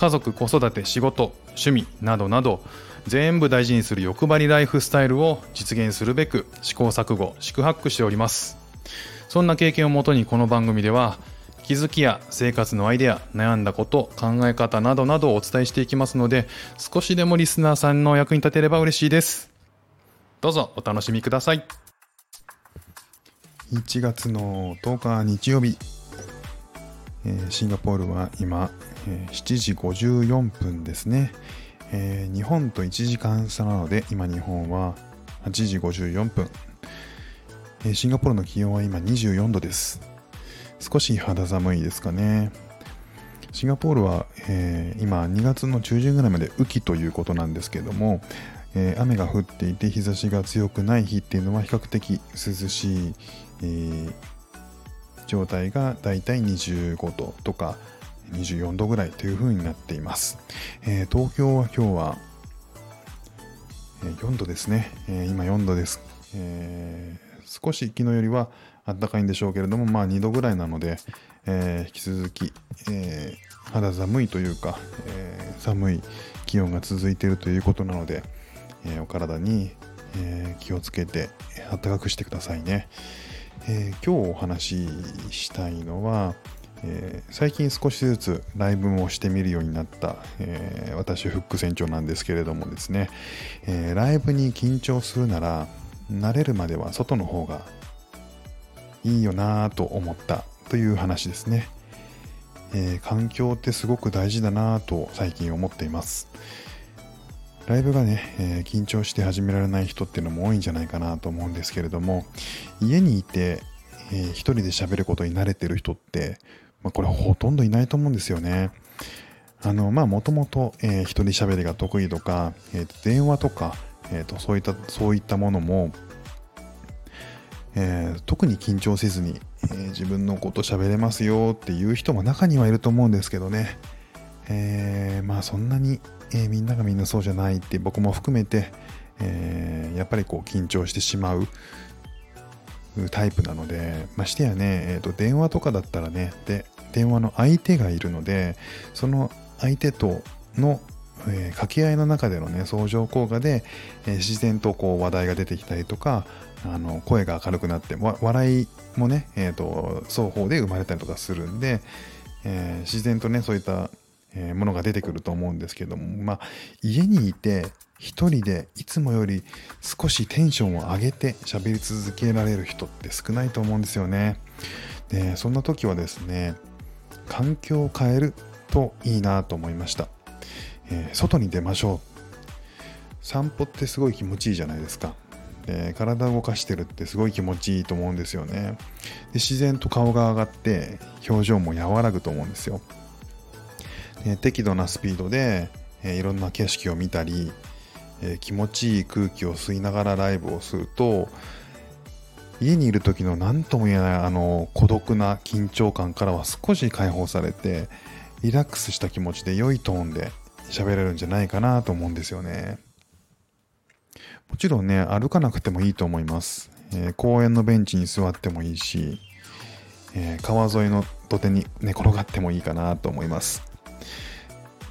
家族子育て仕事趣味などなど全部大事にする欲張りライフスタイルを実現するべく試行錯誤四苦八苦しております。そんな経験をもとにこの番組では気づきや生活のアイデア悩んだこと考え方などなどをお伝えしていきますので少しでもリスナーさんの役に立てれば嬉しいです。どうぞお楽しみください。1月の10日日曜日、えー、シンガポールは今、え、7時54分ですね、えー、日本と1時間差なので今日本は8時54分、えシンガポールの気温は今24度です。少し肌寒いですかね。シンガポールは、え今2月の中旬ぐらいまで雨季ということなんですけどもえー、雨が降っていて日差しが強くない日っていうのは比較的涼しい、えー、状態がだいたい25度とか24度ぐらいという風になっています、えー、東京は今日は、え4度ですね、え今4度です、え少し昨日よりは暖かいんでしょうけれどもまあ2度ぐらいなので、え引き続き、え肌寒いというか、え寒い気温が続いているということなので、えー、お体に、えー、気をつけて暖かくしてくださいね、えー、今日お話ししたいのは、え最近少しずつライブもしてみるようになった、え私フック船長なんですけれどもですね、えライブに緊張するなら慣れるまでは外の方がいいよなぁと思ったという話ですね、え環境ってすごく大事だなぁと最近思っています、ライブがね、え、緊張して始められない人っていうのも多いんじゃないかなと思うんですけれども、家にいて、えー、一人で喋ることに慣れてる人って、まあ、これほとんどいないと思うんですよね。あの、まあ、もともと、えー、一人喋りが得意とか、えー、電話とか、えーと、そういった、そういったものも、えー、特に緊張せずに、えー、自分のこと喋れますよっていう人も中にはいると思うんですけどね。えー、まあそんなに、えー、みんながみんなそうじゃないって僕も含めて、えー、やっぱりこう緊張してしまうタイプなのでましてやね、えーと、電話とかだったらねで電話の相手がいるのでその相手との、えー、掛け合いの中でのね相乗効果で、えー、自然とこう話題が出てきたりとかあの声が明るくなって笑いもね、えーと、双方で生まれたりとかするんで、えー、自然とねそういったものが出てくると思うんですけども、まあ、家にいて一人でいつもより少しテンションを上げて喋り続けられる人って少ないと思うんですよね。で、そんな時はですね、環境を変えるといいなと思いました。えー、外に出ましょう。散歩ってすごい気持ちいいじゃないですか。で体を動かしてるってすごい気持ちいいと思うんですよねで自然と顔が上がって表情も和らぐと思うんですよえ適度なスピードで、えいろんな景色を見たり、え気持ちいい空気を吸いながらライブをすると家にいる時の何とも言えないあの孤独な緊張感からは少し解放されてリラックスした気持ちで良いトーンで喋れるんじゃないかなと思うんですよね。もちろんね歩かなくてもいいと思います、えー、公園のベンチに座ってもいいし、えー、川沿いの土手に寝転がってもいいかなと思います。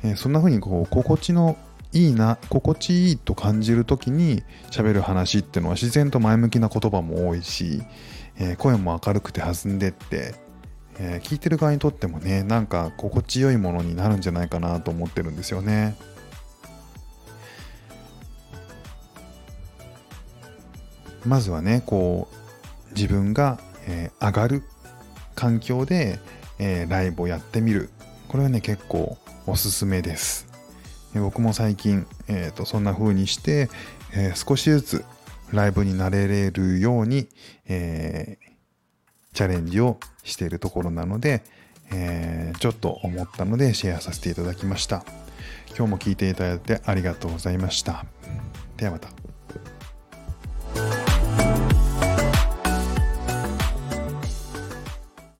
えー、そんな風にこう心地のいいな心地いいと感じる時に喋る話っていうのは自然と前向きな言葉も多いし、えー、声も明るくて弾んでって、えー、聞いてる側にとってもねなんか心地よいものになるんじゃないかなと思ってるんですよね。まずはねこう自分が、えー、上がる環境で、えー、ライブをやってみるこれはね結構おすすめです。僕も最近、えーと、そんな風にして、えー、少しずつライブになれれるように、えー、チャレンジをしているところなので、えー、ちょっと思ったのでシェアさせていただきました。今日も聞いていただいてありがとうございました。ではまた。